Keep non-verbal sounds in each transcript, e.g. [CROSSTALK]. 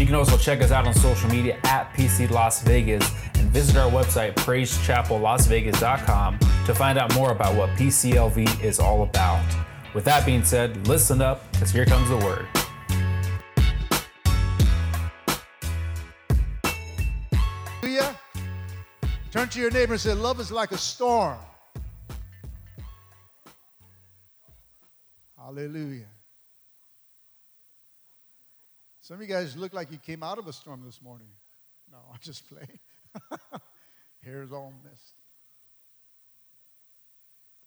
You can also check us out on social media at PC Las Vegas and visit our website, praisechapellasvegas.com, to find out more about what PCLV is all about. With that being said, listen up, because here comes the word. Turn to your neighbor and say, Love is like a storm. Hallelujah. Some of you guys look like you came out of a storm this morning. No, [LAUGHS] I just play. [LAUGHS] Hair's all messed.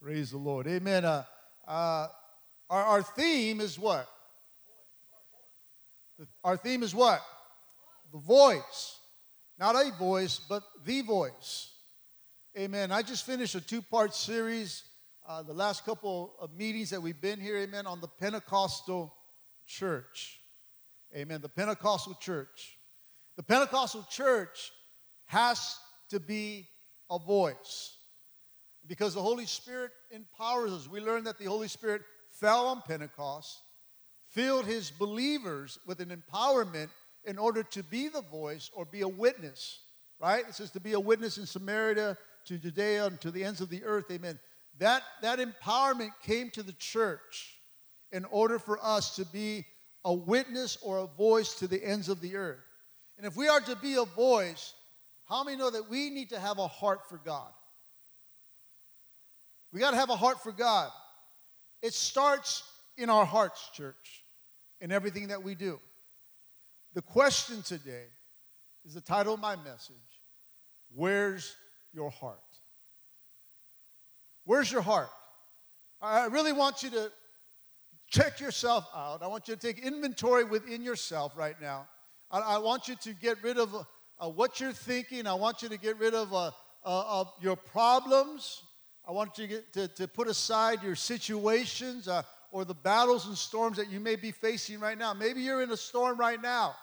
Praise the Lord. Amen. Uh, uh, our, our theme is what? Our theme is what? The voice. Not a voice, but the voice. Amen. I just finished a two part series, uh, the last couple of meetings that we've been here, amen, on the Pentecostal church. Amen. The Pentecostal church. The Pentecostal church has to be a voice because the Holy Spirit empowers us. We learn that the Holy Spirit fell on Pentecost, filled his believers with an empowerment in order to be the voice or be a witness, right? It says to be a witness in Samaria, to Judea, and to the ends of the earth. Amen. That, that empowerment came to the church in order for us to be a witness or a voice to the ends of the earth. And if we are to be a voice, how many know that we need to have a heart for God? We got to have a heart for God. It starts in our hearts, church, in everything that we do. The question today is the title of my message Where's your heart? Where's your heart? I really want you to check yourself out. I want you to take inventory within yourself right now. I, I want you to get rid of uh, what you're thinking. I want you to get rid of, uh, uh, of your problems. I want you to, get, to, to put aside your situations uh, or the battles and storms that you may be facing right now. Maybe you're in a storm right now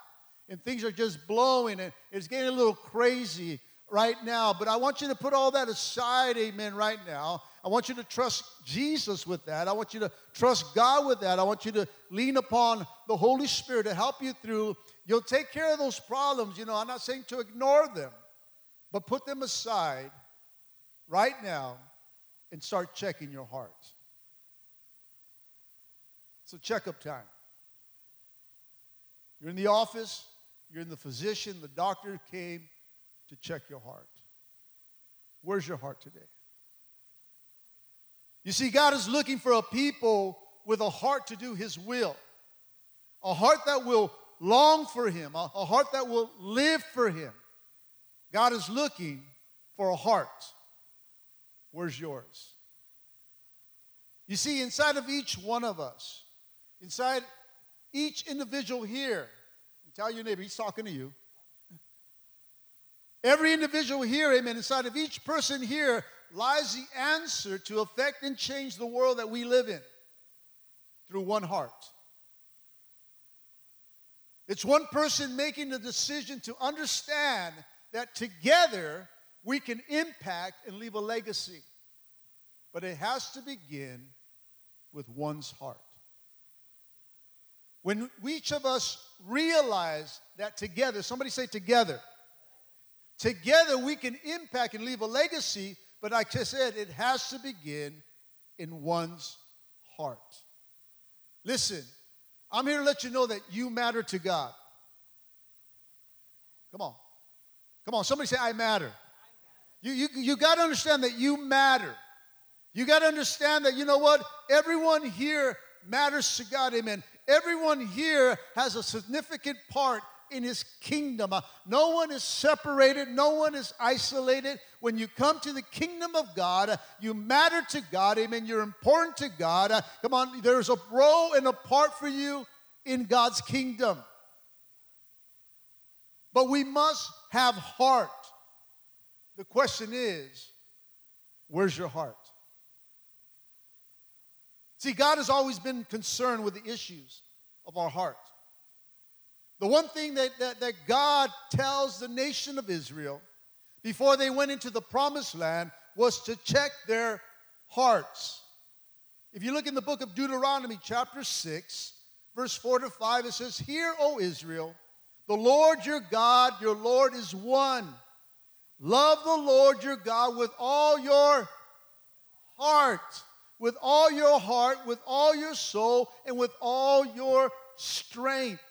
and things are just blowing and it's getting a little crazy right now. But I want you to put all that aside, amen, right now. I want you to trust Jesus with that. I want you to trust God with that. I want you to lean upon the Holy Spirit to help you through. You'll take care of those problems. You know, I'm not saying to ignore them, but put them aside right now and start checking your heart. A checkup time. You're in the office, you're in the physician, the doctor came to check your heart. Where's your heart today? You see, God is looking for a people with a heart to do His will, a heart that will long for Him, a, a heart that will live for Him. God is looking for a heart. Where's yours? You see, inside of each one of us, inside each individual here, tell your neighbor, he's talking to you. Every individual here, amen, inside of each person here lies the answer to affect and change the world that we live in through one heart. It's one person making the decision to understand that together we can impact and leave a legacy. But it has to begin with one's heart. When each of us realize that together, somebody say together, together we can impact and leave a legacy, but like I said, it has to begin in one's heart. Listen, I'm here to let you know that you matter to God. Come on. Come on, somebody say, I matter. You, you, you got to understand that you matter. You got to understand that, you know what? Everyone here matters to God. Amen. Everyone here has a significant part in his kingdom. Uh, no one is separated, no one is isolated. When you come to the kingdom of God, uh, you matter to God. Amen. You're important to God. Uh, come on, there's a role and a part for you in God's kingdom. But we must have heart. The question is, where's your heart? See, God has always been concerned with the issues of our heart. The one thing that, that, that God tells the nation of Israel before they went into the promised land was to check their hearts. If you look in the book of Deuteronomy, chapter 6, verse 4 to 5, it says, Hear, O Israel, the Lord your God, your Lord is one. Love the Lord your God with all your heart, with all your heart, with all your soul, and with all your strength.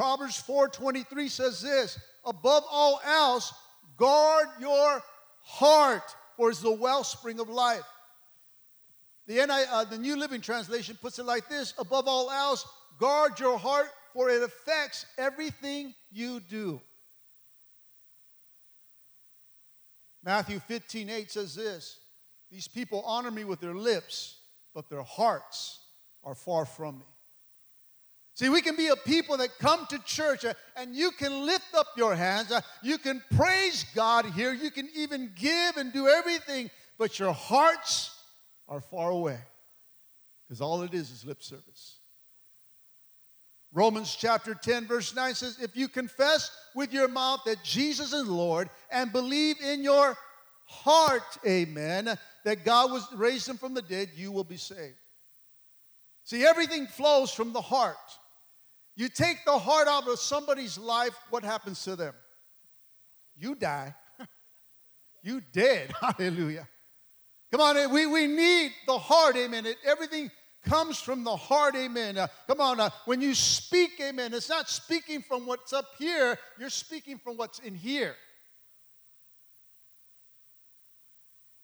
Proverbs 4:23 says this, above all else, guard your heart, for it's the wellspring of life. The, NI, uh, the New Living Translation puts it like this above all else, guard your heart, for it affects everything you do. Matthew 15, 8 says this These people honor me with their lips, but their hearts are far from me. See, we can be a people that come to church uh, and you can lift up your hands, uh, you can praise God here, you can even give and do everything, but your hearts are far away because all it is is lip service. Romans chapter 10, verse 9 says, If you confess with your mouth that Jesus is Lord and believe in your heart, amen, that God was raised him from the dead, you will be saved. See, everything flows from the heart. You take the heart out of somebody's life, what happens to them? You die. [LAUGHS] you dead. [LAUGHS] Hallelujah. Come on, we, we need the heart, amen. It, everything comes from the heart, amen. Uh, come on, uh, when you speak, amen, it's not speaking from what's up here, you're speaking from what's in here.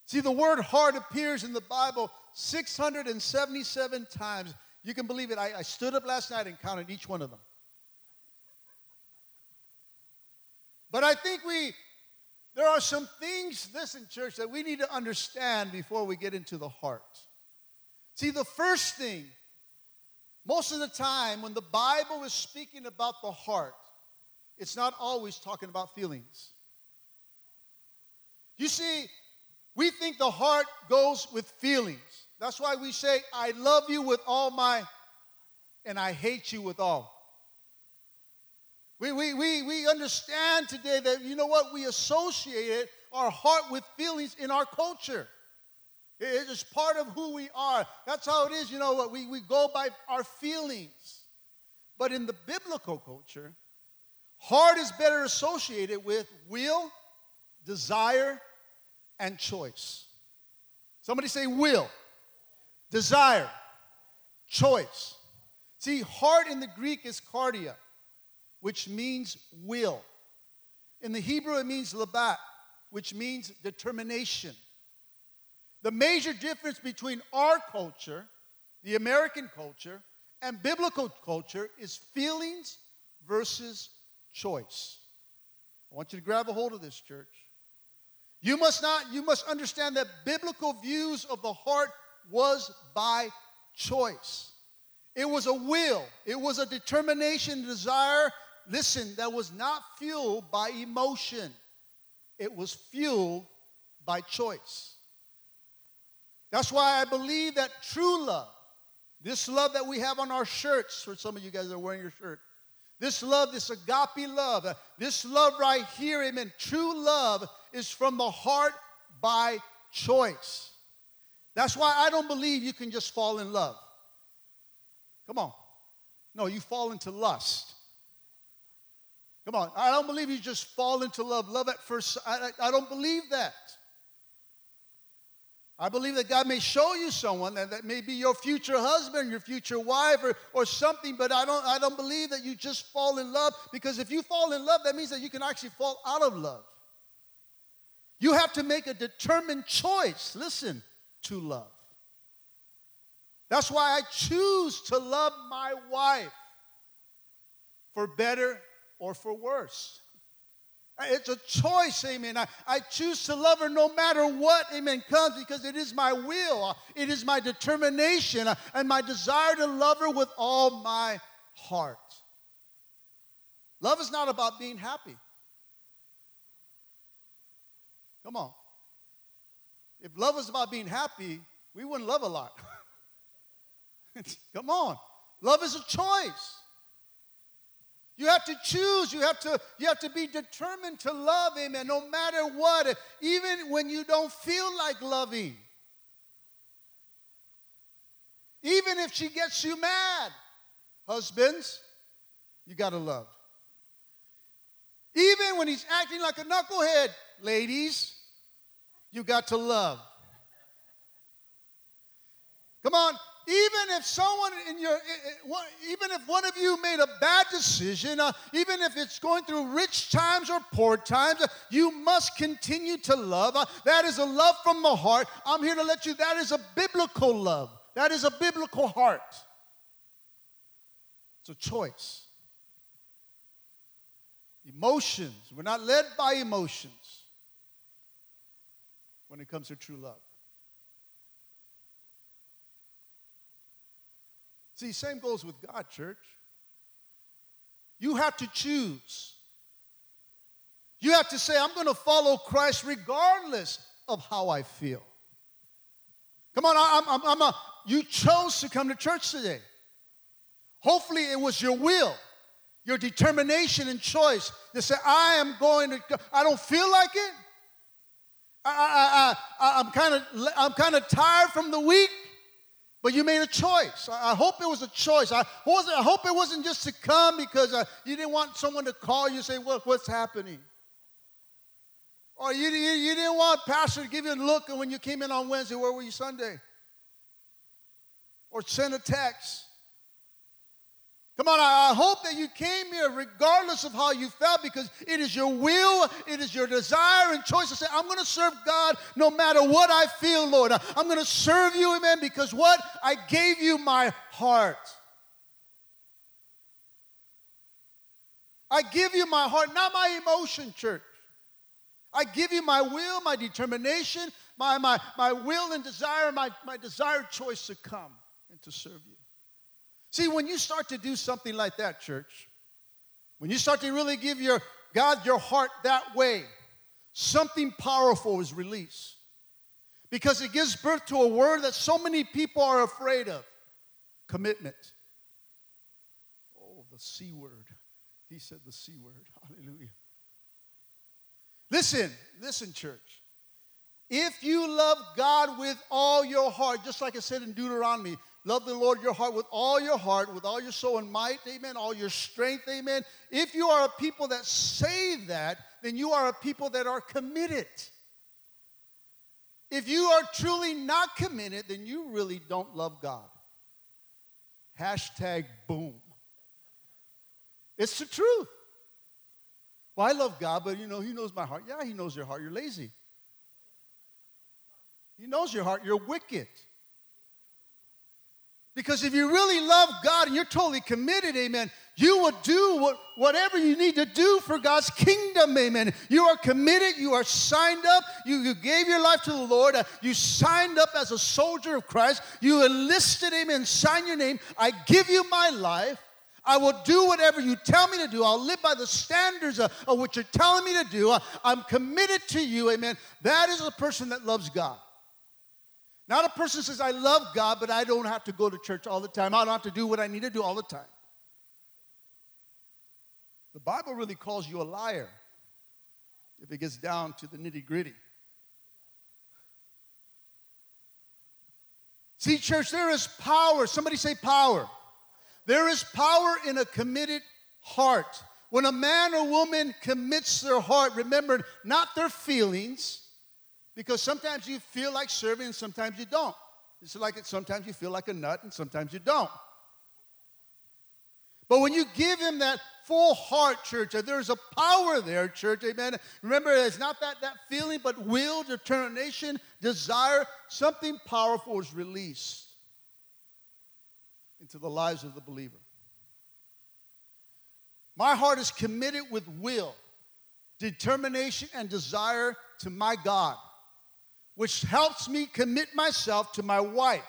See, the word heart appears in the Bible 677 times. You can believe it. I, I stood up last night and counted each one of them. But I think we, there are some things, listen, church, that we need to understand before we get into the heart. See, the first thing, most of the time, when the Bible is speaking about the heart, it's not always talking about feelings. You see, we think the heart goes with feelings. That's why we say, I love you with all my, and I hate you with all. We, we, we, we understand today that, you know what, we associate our heart with feelings in our culture. It is part of who we are. That's how it is. You know what? We, we go by our feelings. But in the biblical culture, heart is better associated with will, desire, and choice. Somebody say will, desire, choice. See, heart in the Greek is cardia, which means will. In the Hebrew, it means labat, which means determination. The major difference between our culture, the American culture, and biblical culture is feelings versus choice. I want you to grab a hold of this, church. You must not, you must understand that biblical views of the heart was by choice. It was a will, it was a determination, desire, listen, that was not fueled by emotion. It was fueled by choice. That's why I believe that true love, this love that we have on our shirts, for some of you guys that are wearing your shirt, this love, this agape love, uh, this love right here, amen. True love is from the heart by choice. That's why I don't believe you can just fall in love. Come on. No, you fall into lust. Come on. I don't believe you just fall into love. Love at first I, I, I don't believe that. I believe that God may show you someone that, that may be your future husband, your future wife, or, or something, but I don't, I don't believe that you just fall in love because if you fall in love, that means that you can actually fall out of love. You have to make a determined choice, listen, to love. That's why I choose to love my wife for better or for worse. It's a choice, amen. I, I choose to love her no matter what, amen, comes because it is my will, it is my determination, and my desire to love her with all my heart. Love is not about being happy. Come on. If love was about being happy, we wouldn't love a lot. [LAUGHS] Come on. Love is a choice. You have to choose. You have to, you have to be determined to love, him, and no matter what, even when you don't feel like loving. Even if she gets you mad, husbands, you got to love. Even when he's acting like a knucklehead, ladies, you got to love. Come on, even if someone in your, even if one of you made a bad decision, uh, even if it's going through rich times or poor times, uh, you must continue to love. Uh, that is a love from the heart. I'm here to let you, that is a biblical love. That is a biblical heart. It's a choice. Emotions. We're not led by emotions when it comes to true love. See, same goes with God, church. You have to choose. You have to say, I'm going to follow Christ regardless of how I feel. Come on, I'm, I'm, I'm a, you chose to come to church today. Hopefully, it was your will, your determination and choice to say, I am going to, I don't feel like it. I, I, I, I'm kind of I'm kind of tired from the week. But you made a choice. I hope it was a choice. I, was I hope it wasn't just to come because uh, you didn't want someone to call you and say, what, What's happening? Or you, you, you didn't want pastor to give you a look and when you came in on Wednesday, where were you Sunday? Or send a text. Come on, I hope that you came here regardless of how you felt because it is your will, it is your desire and choice to say, I'm going to serve God no matter what I feel, Lord. I'm going to serve you, amen, because what? I gave you my heart. I give you my heart, not my emotion, church. I give you my will, my determination, my, my, my will and desire, my, my desired choice to come and to serve you. See, when you start to do something like that, church, when you start to really give your God your heart that way, something powerful is released. Because it gives birth to a word that so many people are afraid of commitment. Oh, the C word. He said the C word. [LAUGHS] Hallelujah. Listen, listen, church. If you love God with all your heart, just like I said in Deuteronomy, Love the Lord your heart with all your heart, with all your soul and might, amen, all your strength, amen. If you are a people that say that, then you are a people that are committed. If you are truly not committed, then you really don't love God. Hashtag boom. It's the truth. Well, I love God, but you know, He knows my heart. Yeah, He knows your heart. You're lazy. He knows your heart. You're wicked. Because if you really love God and you're totally committed, amen, you will do what, whatever you need to do for God's kingdom, amen. You are committed, you are signed up, you, you gave your life to the Lord, uh, you signed up as a soldier of Christ, you enlisted, amen, sign your name. I give you my life. I will do whatever you tell me to do. I'll live by the standards of, of what you're telling me to do. Uh, I'm committed to you, amen. That is a person that loves God. Not a person says, I love God, but I don't have to go to church all the time. I don't have to do what I need to do all the time. The Bible really calls you a liar if it gets down to the nitty gritty. See, church, there is power. Somebody say power. There is power in a committed heart. When a man or woman commits their heart, remember, not their feelings, because sometimes you feel like serving and sometimes you don't. It's like it, sometimes you feel like a nut and sometimes you don't. But when you give him that full heart, church, there's a power there, church, amen. Remember, it's not that, that feeling, but will, determination, desire, something powerful is released into the lives of the believer. My heart is committed with will, determination, and desire to my God which helps me commit myself to my wife,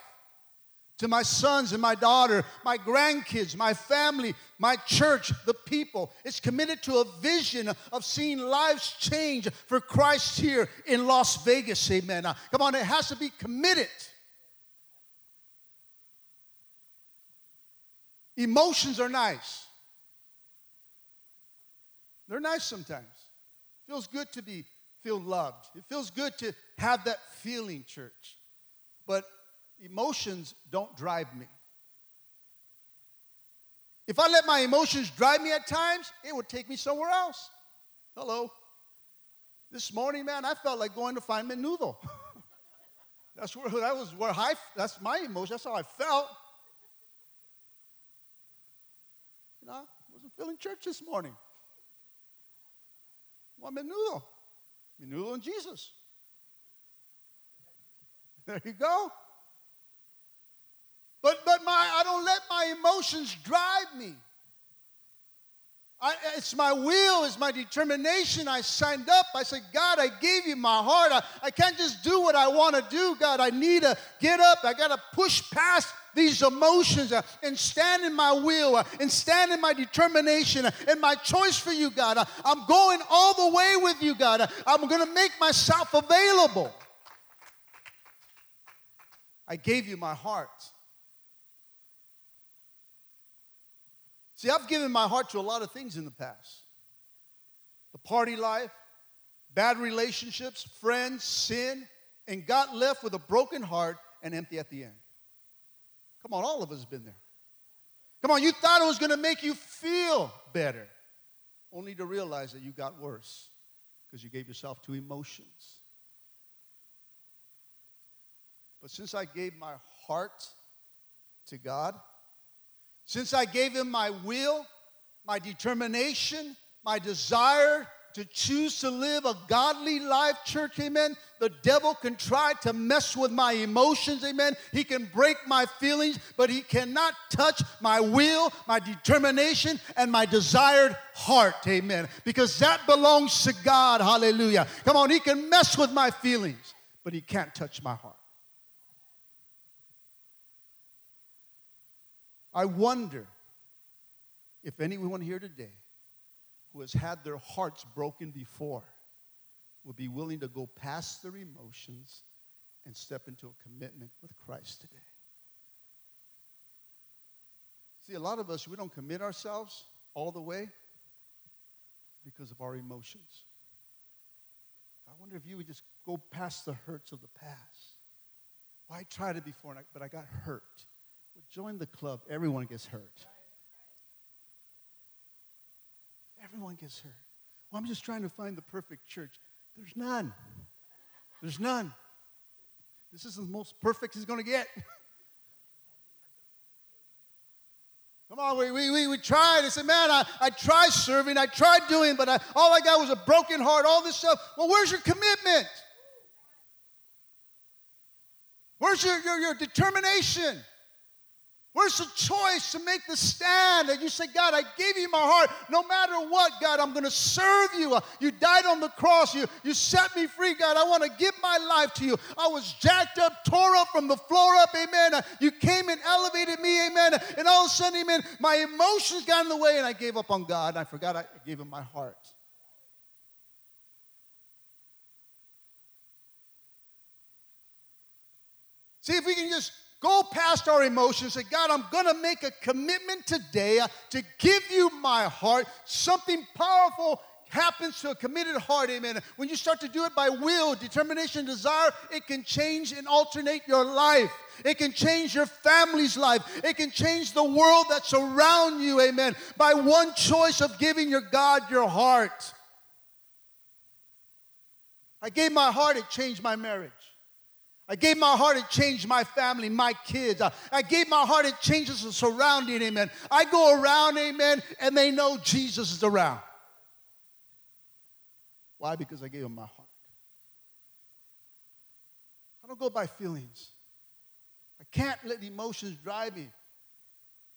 to my sons and my daughter, my grandkids, my family, my church, the people. It's committed to a vision of seeing lives change for Christ here in Las Vegas. Amen. Now, come on, it has to be committed. Emotions are nice. They're nice sometimes. Feels good to be feel loved. It feels good to have that feeling, church. But emotions don't drive me. If I let my emotions drive me at times, it would take me somewhere else. Hello. This morning, man, I felt like going to find menudo. [LAUGHS] that's where that was where I that's my emotion. That's how I felt. You know, I wasn't feeling church this morning. Want menudo. Menudo and Jesus. There you go. But but my I don't let my emotions drive me. I, it's my will, it's my determination. I signed up. I said, God, I gave you my heart. I, I can't just do what I want to do, God. I need to get up. I got to push past these emotions uh, and stand in my will uh, and stand in my determination uh, and my choice for you, God. I'm going all the way with you, God. I'm going to make myself available. I gave you my heart. See, I've given my heart to a lot of things in the past the party life, bad relationships, friends, sin, and got left with a broken heart and empty at the end. Come on, all of us been there. Come on, you thought it was going to make you feel better, only to realize that you got worse because you gave yourself to emotions. But since I gave my heart to God, since I gave him my will, my determination, my desire to choose to live a godly life, church, amen. The devil can try to mess with my emotions, amen. He can break my feelings, but he cannot touch my will, my determination, and my desired heart, amen. Because that belongs to God, hallelujah. Come on, he can mess with my feelings, but he can't touch my heart. I wonder if anyone here today has had their hearts broken before would be willing to go past their emotions and step into a commitment with Christ today. See, a lot of us, we don't commit ourselves all the way because of our emotions. I wonder if you would just go past the hurts of the past. Well, I tried it before, but I got hurt. Join the club. Everyone gets hurt. Everyone gets hurt. Well, I'm just trying to find the perfect church. There's none. There's none. This is the most perfect he's going to get. [LAUGHS] Come on, we, we, we, we tried. I said, man, I, I tried serving, I tried doing, but I, all I got was a broken heart, all this stuff. Well, where's your commitment? Where's your, your, your determination? Where's the choice to make the stand that you say, God, I gave you my heart. No matter what, God, I'm going to serve you. Uh, you died on the cross. You, you set me free, God. I want to give my life to you. I was jacked up, tore up from the floor up, amen. Uh, you came and elevated me, amen. And all of a sudden, amen, my emotions got in the way and I gave up on God. I forgot I gave him my heart. See if we can just go past our emotions and say, God, I'm going to make a commitment today to give you my heart. Something powerful happens to a committed heart, amen. When you start to do it by will, determination, desire, it can change and alternate your life. It can change your family's life. It can change the world that's around you, amen, by one choice of giving your God your heart. I gave my heart, it changed my marriage. I gave my heart, it changed my family, my kids. I, I gave my heart, it changes the surrounding, amen. I go around, amen, and they know Jesus is around. Why? Because I gave them my heart. I don't go by feelings. I can't let emotions drive me.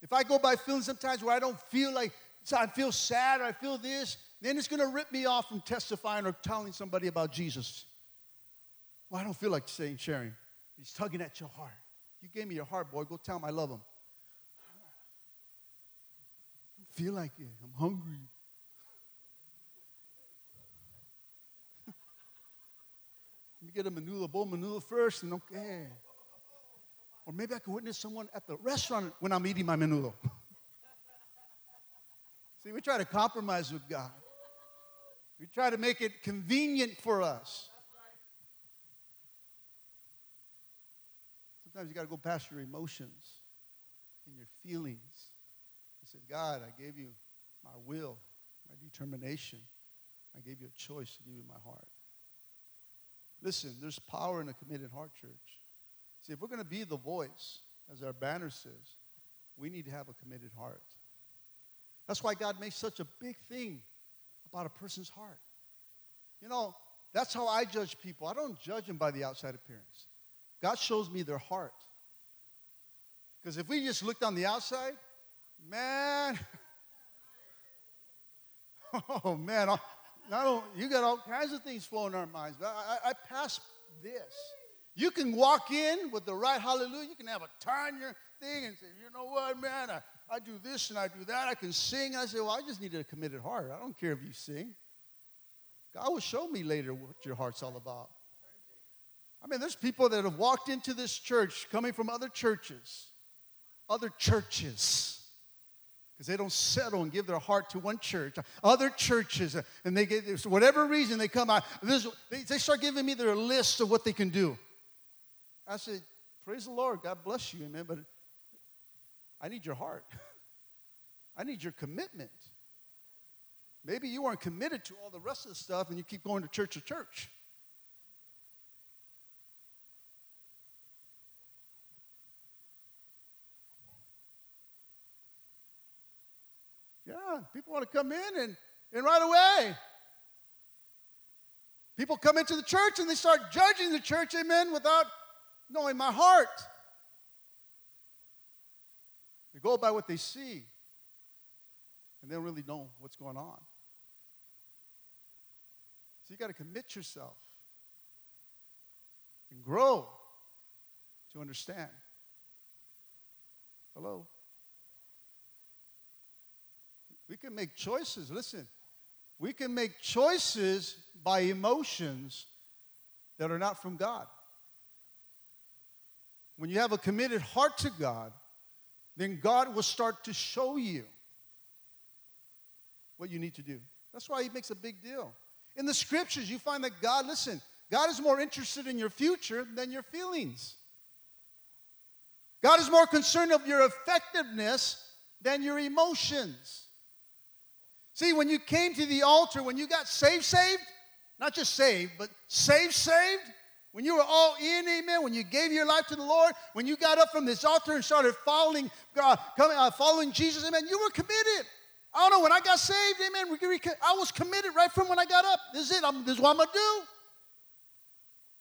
If I go by feelings sometimes where I don't feel like, I feel sad or I feel this, then it's going to rip me off from testifying or telling somebody about Jesus. Well, I don't feel like saying sharing. He's tugging at your heart. You gave me your heart, boy. Go tell him I love him. I feel like it. I'm hungry. [LAUGHS] Let me get a manula, bowl manula first, and okay. Or maybe I can witness someone at the restaurant when I'm eating my menudo. [LAUGHS] See, we try to compromise with God. We try to make it convenient for us. Sometimes you got to go past your emotions and your feelings. I said, God, I gave you my will, my determination. I gave you a choice to give you my heart. Listen, there's power in a committed heart, church. See, if we're going to be the voice, as our banner says, we need to have a committed heart. That's why God makes such a big thing about a person's heart. You know, that's how I judge people. I don't judge them by the outside appearance. God shows me their heart. Because if we just looked on the outside, man, [LAUGHS] oh man, not only, you got all kinds of things flowing in our minds. But I, I pass this. You can walk in with the right hallelujah. You can have a turn your thing and say, you know what, man, I, I do this and I do that. I can sing. I say, well, I just need a committed heart. I don't care if you sing. God will show me later what your heart's all about. I mean, there's people that have walked into this church coming from other churches, other churches because they don't settle and give their heart to one church. Other churches, and they get, for whatever reason, they come out, they, they start giving me their list of what they can do. I said, Praise the Lord, God bless you, amen, but I need your heart. [LAUGHS] I need your commitment. Maybe you aren't committed to all the rest of the stuff and you keep going to church to church. Yeah, people want to come in and, and right away. People come into the church and they start judging the church, amen, without knowing my heart. They go by what they see and they don't really know what's going on. So you got to commit yourself and grow to understand. Hello? We can make choices. Listen, we can make choices by emotions that are not from God. When you have a committed heart to God, then God will start to show you what you need to do. That's why He makes a big deal. In the scriptures, you find that God, listen, God is more interested in your future than your feelings. God is more concerned of your effectiveness than your emotions. See, when you came to the altar, when you got saved, saved, not just saved, but saved, saved, when you were all in, amen, when you gave your life to the Lord, when you got up from this altar and started following God, coming, uh, following Jesus, amen, you were committed. I don't know, when I got saved, amen, I was committed right from when I got up. This is it, I'm, this is what I'm going to do.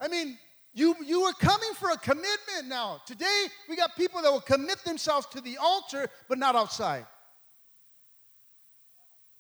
I mean, you, you were coming for a commitment now. Today, we got people that will commit themselves to the altar, but not outside.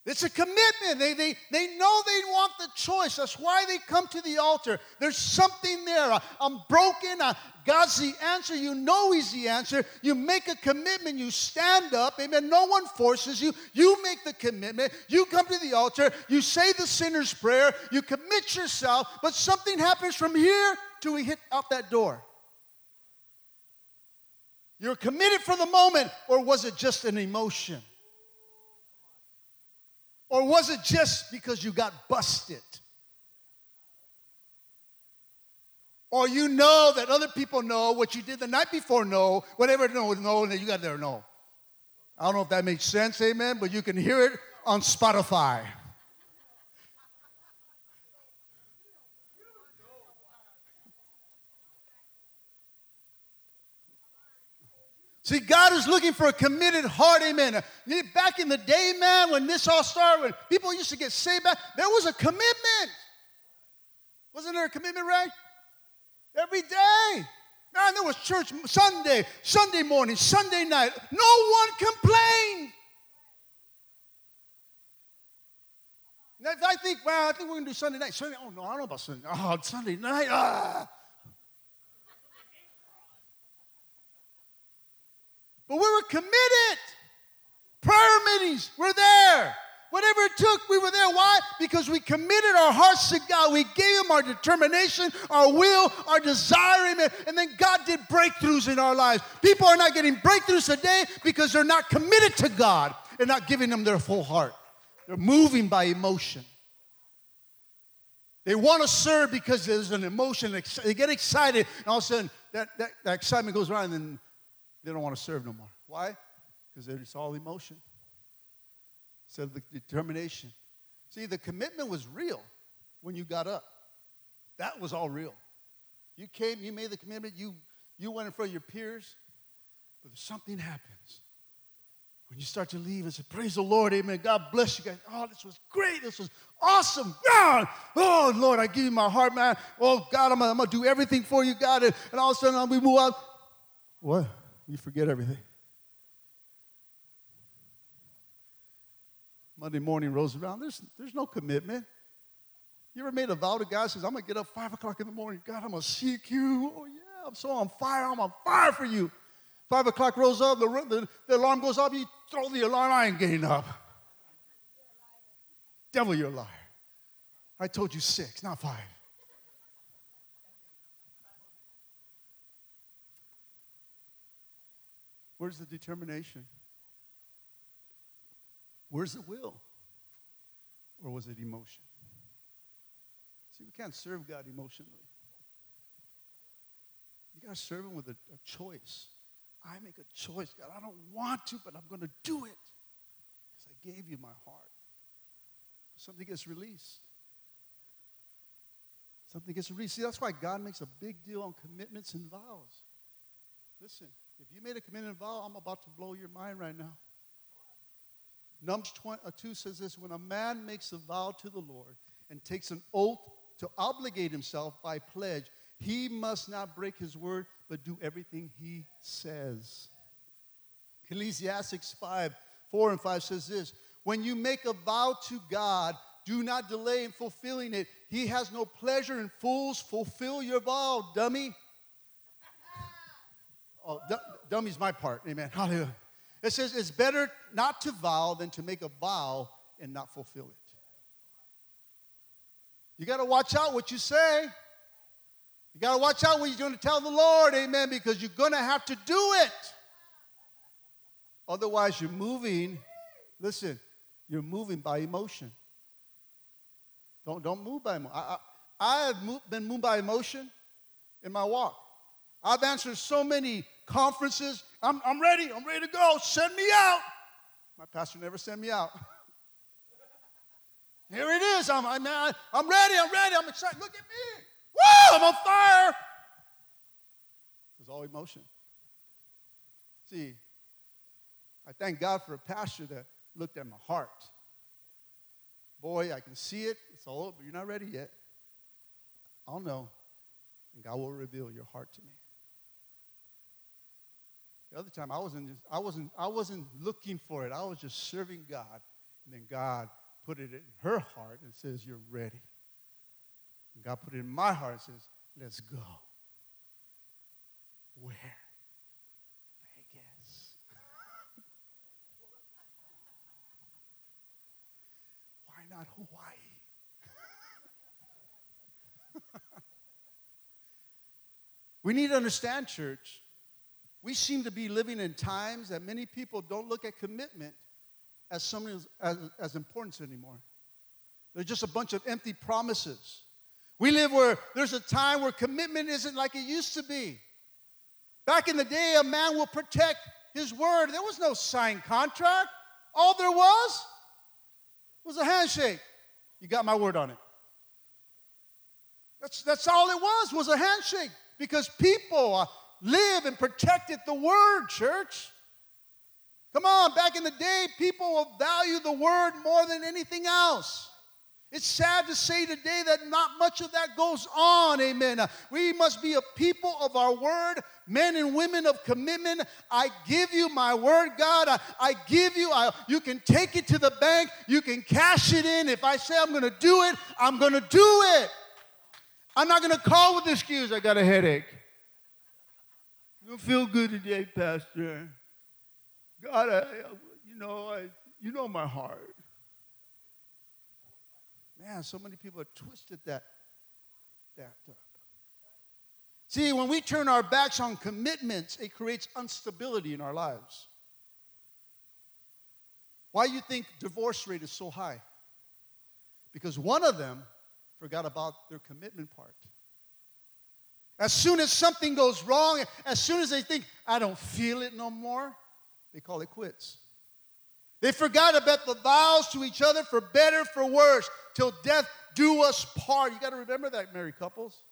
It's a commitment. They, they, they know they want the choice. That's why they come to the altar. There's something there. I'm broken. God's the answer. You know He's the answer. You make a commitment. You stand up. Amen. No one forces you. You make the commitment. You come to the altar. You say the sinner's prayer. You commit yourself. But something happens from here till we hit out that door. You're committed for the moment, or was it just an emotion? Or was it just because you got busted? Or you know that other people know what you did the night before know, whatever know, know, and you got there know. I don't know if that makes sense, amen, but you can hear it on Spotify. See, God is looking for a committed heart, amen. Back in the day, man, when this all started, when people used to get saved back, there was a commitment. Wasn't there a commitment, right? Every day. Man, there was church Sunday, Sunday morning, Sunday night. No one complained. I think, well, I think we're going to do Sunday night. Sunday, oh, no, I don't know about Sunday. Oh, Sunday night. Ah. But we were committed. Prayer meetings were there. Whatever it took, we were there. Why? Because we committed our hearts to God. We gave Him our determination, our will, our desire, and then God did breakthroughs in our lives. People are not getting breakthroughs today because they're not committed to God. they're not giving them their full heart. They're moving by emotion. They want to serve because there's an emotion. They get excited, and all of a sudden that, that, that excitement goes around, and then they don't want to serve no more. Why? Because it's all emotion of the determination. See, the commitment was real when you got up. That was all real. You came, you made the commitment, you, you went in front of your peers, but something happens. When you start to leave and say, Praise the Lord, amen. God bless you guys. Oh, this was great. This was awesome. God. Oh, Lord, I give you my heart, man. Oh, God, I'm going to do everything for you, God. And, and all of a sudden, we move on. What? You forget everything. Monday morning rolls around. There's, there's no commitment. You ever made a vow to God? Says, I'm going to get up 5 o'clock in the morning. God, I'm going to seek you. Oh, yeah, I'm so on fire. I'm on fire for you. Five o'clock rolls up, the, the, the alarm goes off, you throw the alarm, I ain't getting up. Devil, you're a liar. I told you six, not five. Where's the determination? Where's the will? Or was it emotion? See, we can't serve God emotionally. You got to serve Him with a, a choice. I make a choice, God. I don't want to, but I'm going to do it because I gave you my heart. Something gets released. Something gets released. See, that's why God makes a big deal on commitments and vows. Listen, if you made a commitment vow, I'm about to blow your mind right now. Numbers 20, uh, 2 says this When a man makes a vow to the Lord and takes an oath to obligate himself by pledge, he must not break his word, but do everything he says. Ecclesiastes 5 4 and 5 says this When you make a vow to God, do not delay in fulfilling it. He has no pleasure in fools. Fulfill your vow, dummy. Oh, dummy's my part. Amen. [LAUGHS] Hallelujah. It says it's better not to vow than to make a vow and not fulfill it. You got to watch out what you say. You got to watch out what you're going to tell the Lord, amen, because you're going to have to do it. Otherwise, you're moving, listen, you're moving by emotion. Don't, don't move by emotion. I, I, I have moved, been moved by emotion in my walk. I've answered so many conferences. I'm, I'm ready. I'm ready to go. Send me out. My pastor never sent me out. [LAUGHS] Here it is. I'm, I'm, I'm ready. I'm ready. I'm excited. Look at me. Woo, I'm on fire. It was all emotion. See, I thank God for a pastor that looked at my heart. Boy, I can see it. It's all over. You're not ready yet. I'll know. And God will reveal your heart to me. The other time I wasn't just, I wasn't I wasn't looking for it. I was just serving God. And then God put it in her heart and says, You're ready. And God put it in my heart and says, let's go. Where? Vegas. [LAUGHS] Why not Hawaii? [LAUGHS] we need to understand, church. We seem to be living in times that many people don't look at commitment as something as, as, important anymore. They're just a bunch of empty promises. We live where there's a time where commitment isn't like it used to be. Back in the day, a man will protect his word. There was no signed contract. All there was was a handshake. You got my word on it. That's, that's all it was, was a handshake. Because people uh, live and protected the word, church. Come on, back in the day, people will value the word more than anything else. It's sad to say today that not much of that goes on. Amen. We must be a people of our word, men and women of commitment. I give you my word, God. I, I give you, I, you can take it to the bank, you can cash it in. If I say I'm going to do it, I'm going to do it. I'm not going to call with excuse, I got a headache. Don't feel good today, Pastor. God, I, you know, I, you know my heart. Man, so many people have twisted that, that up. See, when we turn our backs on commitments, it creates instability in our lives. Why do you think divorce rate is so high? Because one of them forgot about their commitment part. As soon as something goes wrong, as soon as they think, I don't feel it no more, they call it quits. They forgot about the vows to each other for better, for worse, till death do us part. You got to remember that, married couples.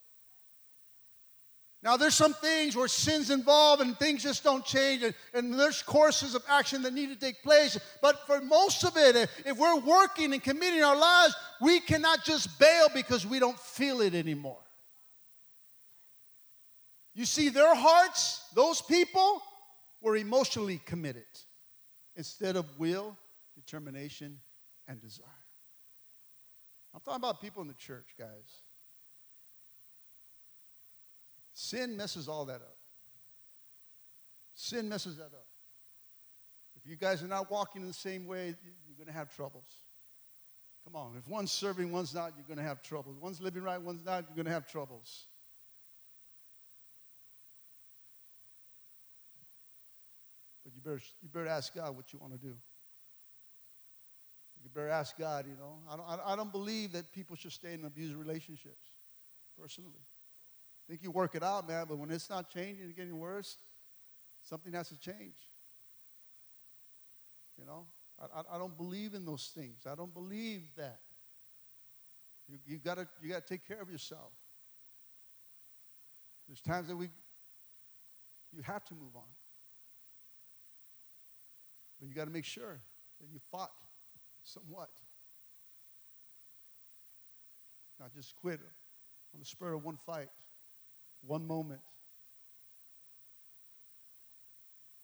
Now, there's some things where sin's involved and things just don't change, and, and, there's courses of action that need to take place. But for most of it, if we're working and committing our lives, we cannot just bail because we don't feel it anymore. You see, their hearts, those people, were emotionally committed instead of will, determination, and desire. I'm talking about people in the church, guys. Sin messes all that up. Sin messes that up. If you guys are not walking in the same way, you're going to have troubles. Come on, if one's serving, one's not, you're going to have troubles. One's living right, one's not, you're going to have troubles. But you better, you better ask God what you want to do. You better ask God, you know. I don't, I don't believe that people should stay in abusive relationships, personally. I think you work it out, man, but when it's not changing and getting worse, something has to change. You know, I, I don't believe in those things. I don't believe that. You, you gotta you gotta take care of yourself. There's times that we you have to move on. But you got to make sure that you fought somewhat. Not just quit on the spur of one fight, one moment.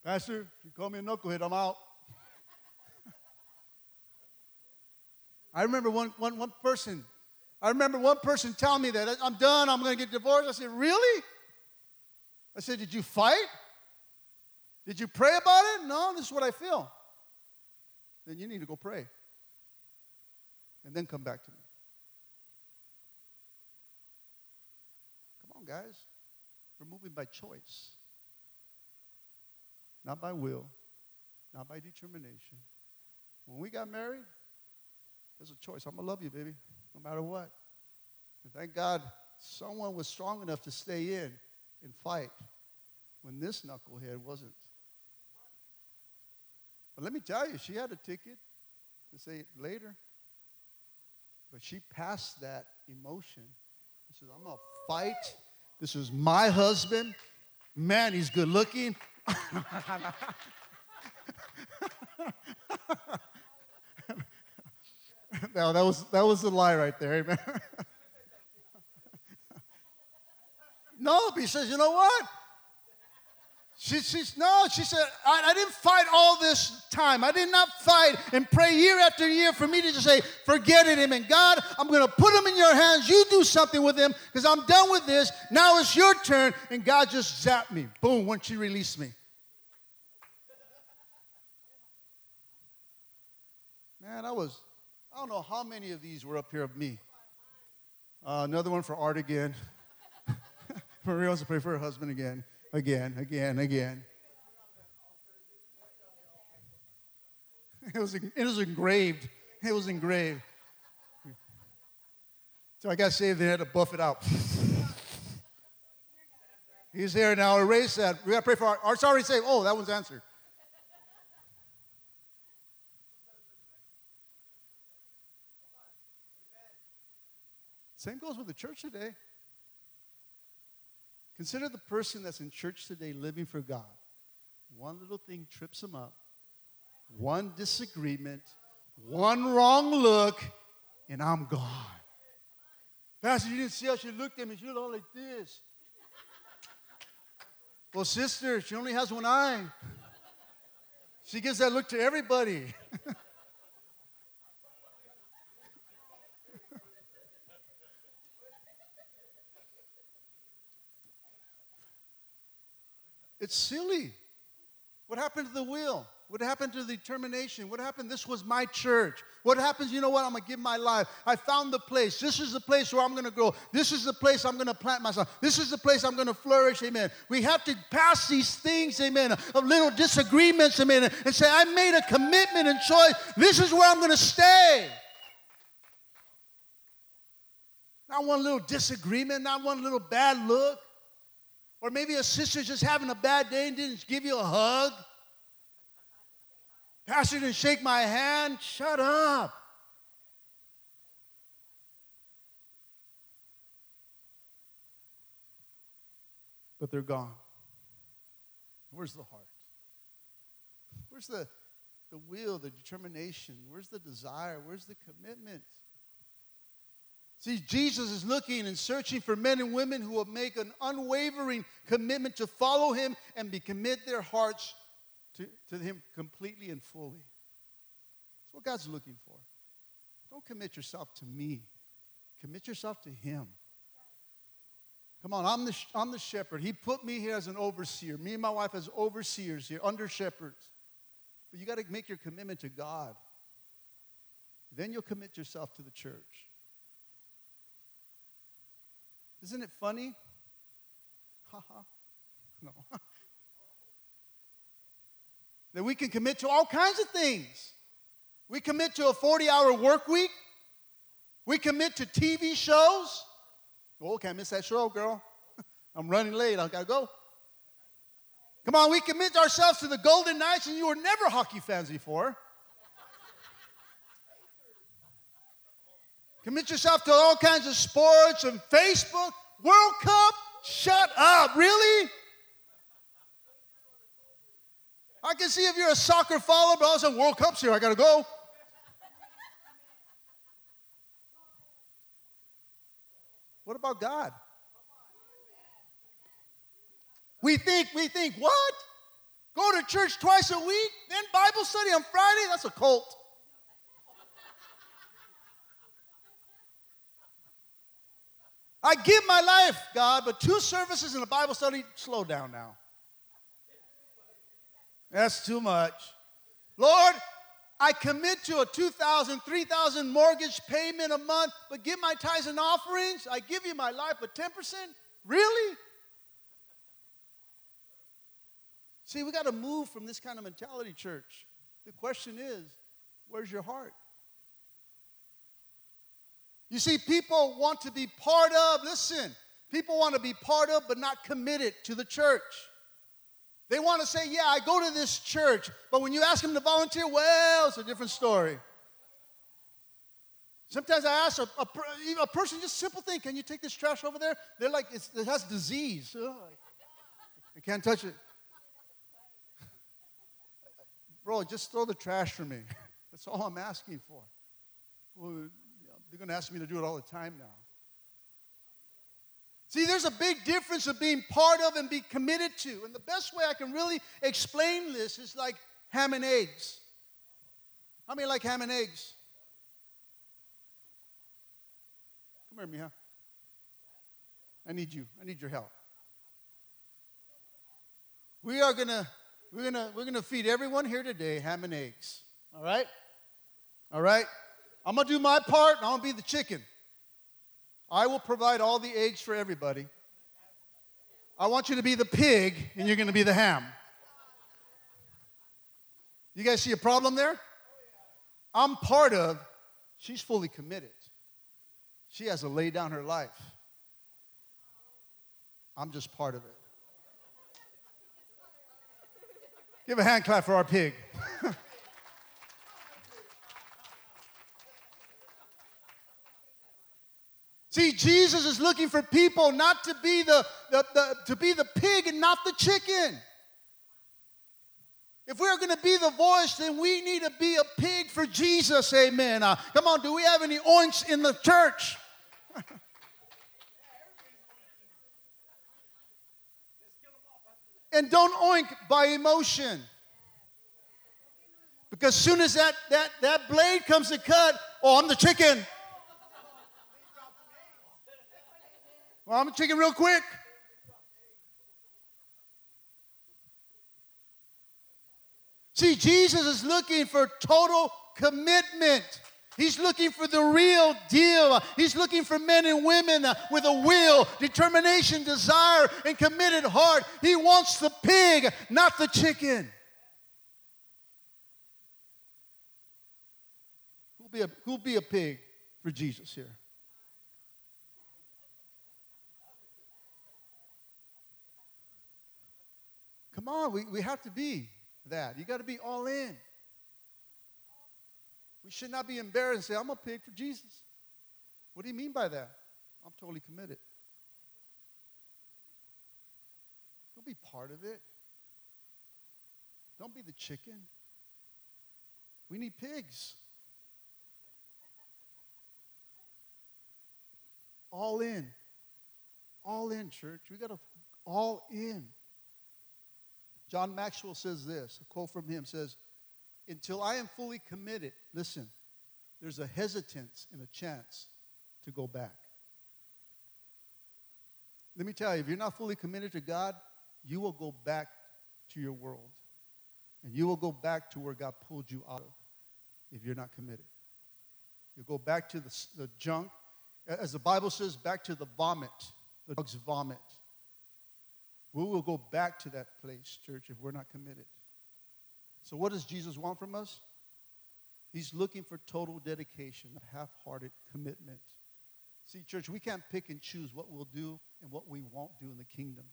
Pastor, if you call me a knucklehead, I'm out. [LAUGHS] I remember one, one, one person, I remember one person telling me that I'm done, I'm going to get divorced. I said, Really? I said, Did you fight? Did you pray about it? No, this is what I feel. Then you need to go pray. And then come back to me. Come on, guys. We're moving by choice, not by will, not by determination. When we got married, there's a choice. I'm going to love you, baby, no matter what. And thank God someone was strong enough to stay in and fight when this knucklehead wasn't. But let me tell you, she had a ticket to say later. But she passed that emotion. She says, I'm going to fight. This is my husband. Man, he's good looking. [LAUGHS] no, that was that was a lie right there, amen. [LAUGHS] no, he says, you know what? She, she's, no, she said, I, I, didn't fight all this time. I did not fight and pray year after year for me to just say, forget it, amen. God, I'm going to put him in your hands. You do something with him because I'm done with this. Now it's your turn. And God just zapped me. Boom, once she released me. Man, I was, I don't know how many of these were up here of me. Uh, another one for Art again. Maria wants to pray for her husband again again, again, again. It was, it was engraved. It was engraved. So I got saved and had to buff it out. He's here now. Erase that. We got to pray for our. Art's already saved. Oh, that one's answered. Same goes with the church today. Consider the person that's in church today living for God. One little thing trips them up, one disagreement, one wrong look, and I'm gone. Pastor, you didn't see how she looked at me. She looked all like this. Well, sister, she only has one eye. She gives that look to everybody. [LAUGHS] It's silly. What happened to the will? What happened to the determination? What happened? This was my church. What happens? You know what? I'm going to give my life. I found the place. This is the place where I'm going to grow. This is the place I'm going to plant myself. This is the place I'm going to flourish. Amen. We have to pass these things, amen, of little disagreements, amen, and say, I made a commitment and choice. This is where I'm going to stay. Not one little disagreement, not one little bad look. Or maybe a sister's just having a bad day and didn't give you a hug. Pastor didn't shake my hand. Shut up. But they're gone. Where's the heart? Where's the, the will, the determination? Where's the desire? Where's the commitment? See, Jesus is looking and searching for men and women who will make an unwavering commitment to follow him and be commit their hearts to, to Him completely and fully. That's what God's looking for. Don't commit yourself to me, commit yourself to Him. Come on, I'm the, I'm the shepherd. He put me here as an overseer, me and my wife as overseers here, under shepherds. But you got to make your commitment to God. Then you'll commit yourself to the church. Isn't it funny? Ha ha. No. [LAUGHS] that we can commit to all kinds of things. We commit to a 40 hour work week. We commit to TV shows. Oh, can't miss that show, girl. [LAUGHS] I'm running late. I gotta go. Come on, we commit ourselves to the Golden Knights, and you were never hockey fans before. Commit yourself to all kinds of sports and Facebook, World Cup. Shut up, really? I can see if you're a soccer follower, but also World Cup's here. I got to go. What about God? We think, we think, what? Go to church twice a week, then Bible study on Friday? That's a cult. I give my life, God, but two services and a Bible study, slow down now. That's too much. Lord, I commit to a 2,000, 3,000 mortgage payment a month, but give my tithes and offerings. I give you my life, but 10%? Really? See, we got to move from this kind of mentality, church. The question is, where's your heart? You see, people want to be part of, listen, people want to be part of, but not committed to the church. They want to say, Yeah, I go to this church. But when you ask them to volunteer, well, it's a different story. Sometimes I ask a, a, a person, just simple thing, can you take this trash over there? They're like, it has disease. Ugh. I can't touch it. [LAUGHS] Bro, just throw the trash for me. [LAUGHS] That's all I'm asking for. Well, they're going to ask me to do it all the time now. See, there's a big difference of being part of and be committed to. And the best way I can really explain this is like ham and eggs. How many like ham and eggs? Come here, Mija. I need you. I need your help. We are gonna we're gonna we're gonna feed everyone here today ham and eggs. All right? All right? I'm gonna do my part, and I'm gonna be the chicken. I will provide all the eggs for everybody. I want you to be the pig, and you're going to be the ham. You guys see a problem there? I'm part of, she's fully committed. She has to lay down her life. I'm just part of it. Give a hand clap for our pig. [LAUGHS] See, Jesus is looking for people not to be the, the, the to be the pig and not the chicken. If we're going to be the voice, then we need to be a pig for Jesus. Amen. Uh, come on, do we have any oinks in the church? and don't oink by emotion. Because soon as that, that, that blade comes to cut, oh, I'm the chicken. Well, I'm a chicken real quick. See, Jesus is looking for total commitment. He's looking for the real deal. He's looking for men and women with a will, determination, desire, and committed heart. He wants the pig, not the chicken. Who'll be a, who'll be a pig for Jesus here? Come on, we, we have to be that. You got to be all in. We should not be embarrassed and say, I'm a pig for Jesus. What do you mean by that? I'm totally committed. Don't be part of it. Don't be the chicken. We need pigs. All in. All in, church. We got to all in. John Maxwell says this, a quote from him says, Until I am fully committed, listen, there's a hesitance and a chance to go back. Let me tell you, if you're not fully committed to God, you will go back to your world. And you will go back to where God pulled you out of if you're not committed. You'll go back to the, the junk. As the Bible says, back to the vomit, the dog's vomit. We will go back to that place, church, if we're not committed. So, what does Jesus want from us? He's looking for total dedication, not half hearted commitment. See, church, we can't pick and choose what we'll do and what we won't do in the kingdom.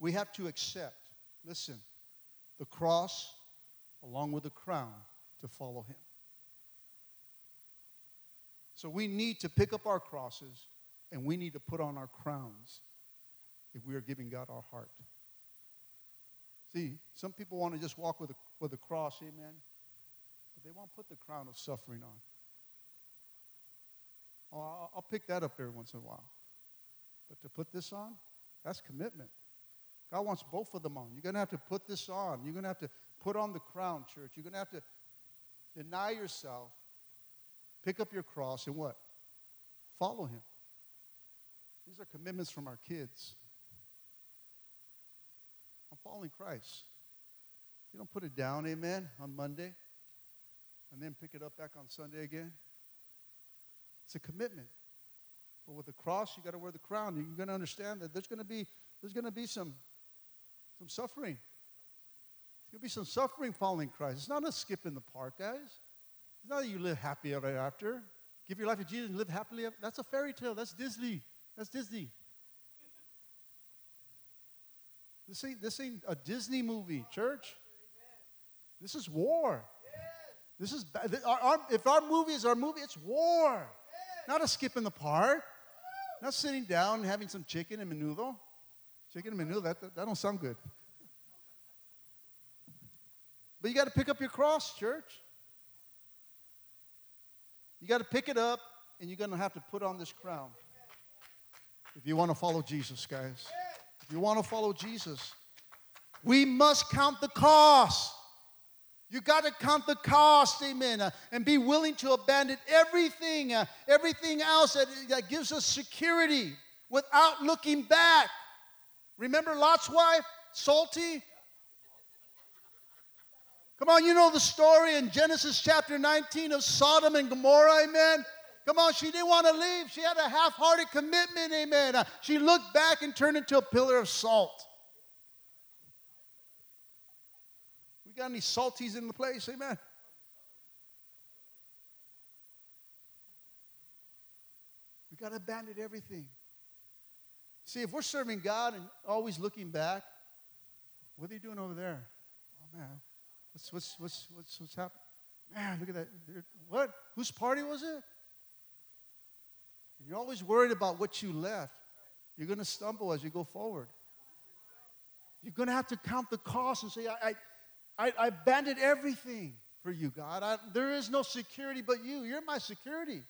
We have to accept, listen, the cross along with the crown to follow him. So we need to pick up our crosses and we need to put on our crowns if we are giving God our heart. See, some people want to just walk with a, with a cross, amen, but they won't put the crown of suffering on. Oh, I'll, I'll pick that up every once in a while. But to put this on, that's commitment. God wants both of them on. You're going to have to put this on. You're going to have to put on the crown, church. You're going to have to deny yourself, pick up your cross, and what? Follow Him. These are commitments from our kids. I'm following Christ. You don't put it down, amen, on Monday and then pick it up back on Sunday again. It's a commitment. But with the cross, you got to wear the crown. You're going to understand that there's going to be there's going to be some some suffering. There's going to be some suffering following Christ. It's not a skip in the park, guys. It's not that you live happy ever after. Give your life to Jesus and live happily. Ever. That's a fairy tale. That's Disney. That's Disney. This ain't, this ain't a Disney movie, church. This is war. This is our, our, if our movie is our movie, it's war. Not a skip in the park. Not sitting down and having some chicken and menudo. Chicken and menudo, that, that, that don't sound good. But you got to pick up your cross, church. You got to pick it up, and you're going to have to put on this crown if you want to follow Jesus, guys you want to follow Jesus, we must count the cost. You got to count the cost, amen, uh, and be willing to abandon everything, uh, everything else that, that gives us security without looking back. Remember Lot's wife, salty? Come on, you know the story in Genesis chapter 19 of Sodom and Gomorrah, amen? Come on, she didn't want to leave. She had a half hearted commitment, amen. Uh, she looked back and turned into a pillar of salt. We got any salties in the place, amen? We got to abandon everything. See, if we're serving God and always looking back, what are you doing over there? Oh, man, what's, what's, what's, what's, what's happening? Man, look at that. What? Whose party was it? And you're always worried about what you left, you're going to stumble as you go forward. You're going to have to count the cost and say, I, I, I abandoned everything for you, God. I, there is no security but you. You're my security.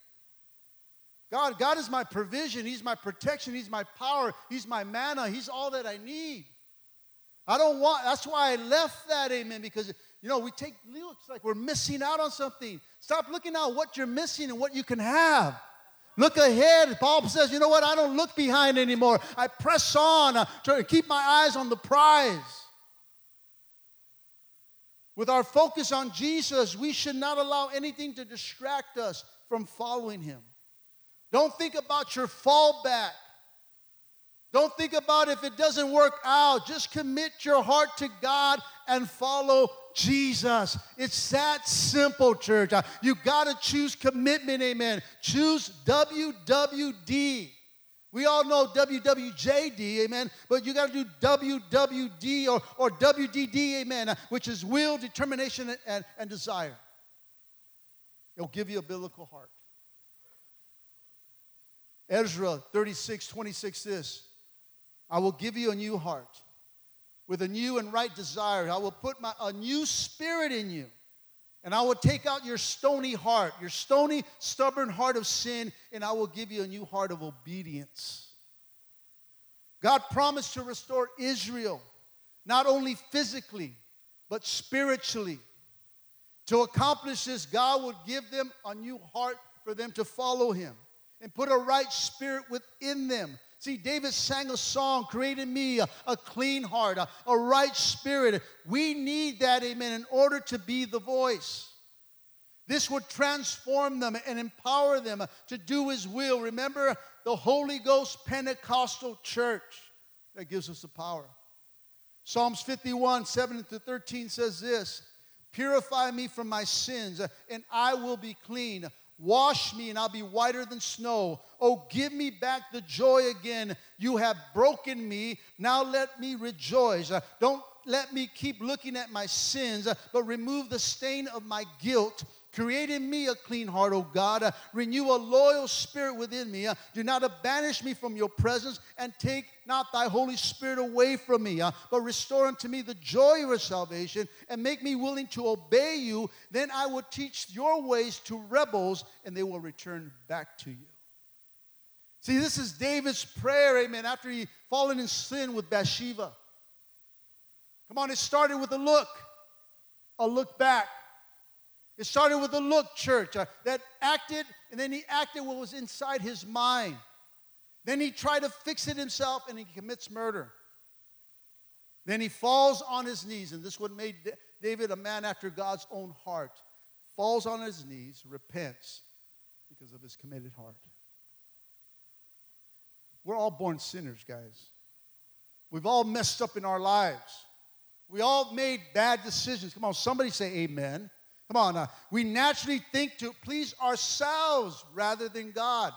God, God is my provision. He's my protection. He's my power. He's my manna. He's all that I need. I don't want, that's why I left that, amen, because, you know, we take, looks like we're missing out on something. Stop looking at what you're missing and what you can have. Look ahead. Paul says, you know what? I don't look behind anymore. I press on, uh, to keep my eyes on the prize. With our focus on Jesus, we should not allow anything to distract us from following him. Don't think about your fallback. Don't think about if it doesn't work out. Just commit your heart to God and follow Jesus. It's that simple, church. Uh, you got to choose commitment, amen. Choose WWD. We all know WWJD, amen, but you got to do WWD or, or WDD, amen, uh, which is will, determination, and, and, and desire. It'll give you a biblical heart. Ezra 36, 26 this I will give you a new heart with a new and right desire. I will put my, a new spirit in you. And I will take out your stony heart, your stony, stubborn heart of sin, and I will give you a new heart of obedience. God promised to restore Israel, not only physically, but spiritually. To accomplish this, God would give them a new heart for them to follow Him and put a right spirit within them See, David sang a song, created me a, a clean heart, a, a right spirit. We need that, amen, in order to be the voice. This would transform them and empower them to do His will. Remember the Holy Ghost Pentecostal church that gives us the power. Psalms 51, 7 to 13 says this Purify me from my sins, and I will be clean. Wash me and I'll be whiter than snow. Oh, give me back the joy again. You have broken me. Now let me rejoice. Don't let me keep looking at my sins, but remove the stain of my guilt. Create in me a clean heart, O God. Uh, renew a loyal spirit within me. Uh, do not banish me from your presence and take not thy Holy Spirit away from me, uh, but restore unto me the joy of your salvation and make me willing to obey you. Then I will teach your ways to rebels and they will return back to you. See, this is David's prayer, amen, after he fallen in sin with Bathsheba. Come on, it started with a look, a look back. It started with a look, church, uh, that acted, and then he acted what was inside his mind. Then he tried to fix it himself and he commits murder. Then he falls on his knees, and this what made David a man after God's own heart. Falls on his knees, repents because of his committed heart. We're all born sinners, guys. We've all messed up in our lives. We all made bad decisions. Come on, somebody say amen. Come on, uh, we naturally think to please ourselves rather than God.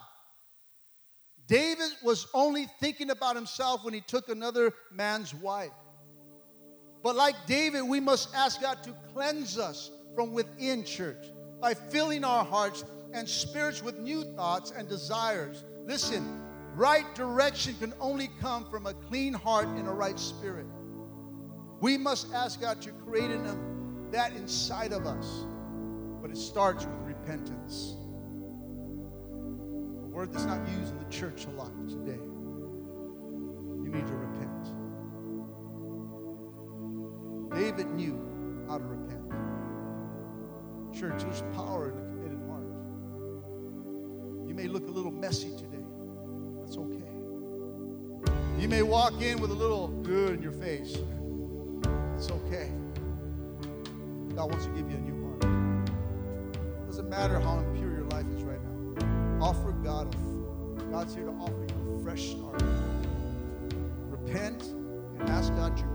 David was only thinking about himself when he took another man's wife. But like David, we must ask God to cleanse us from within, church, by filling our hearts and spirits with new thoughts and desires. Listen, right direction can only come from a clean heart and a right spirit. We must ask God to create in that inside of us, but it starts with repentance A word that's not used in the church a lot today. You need to repent. David knew how to repent. Church, there's power in a committed heart. You may look a little messy today. That's okay. You may walk in with a little good in your face. It's okay. God wants to give you a new heart. It doesn't matter how impure your life is right now. Offer God a, God's here to offer you a fresh start. Repent and ask God your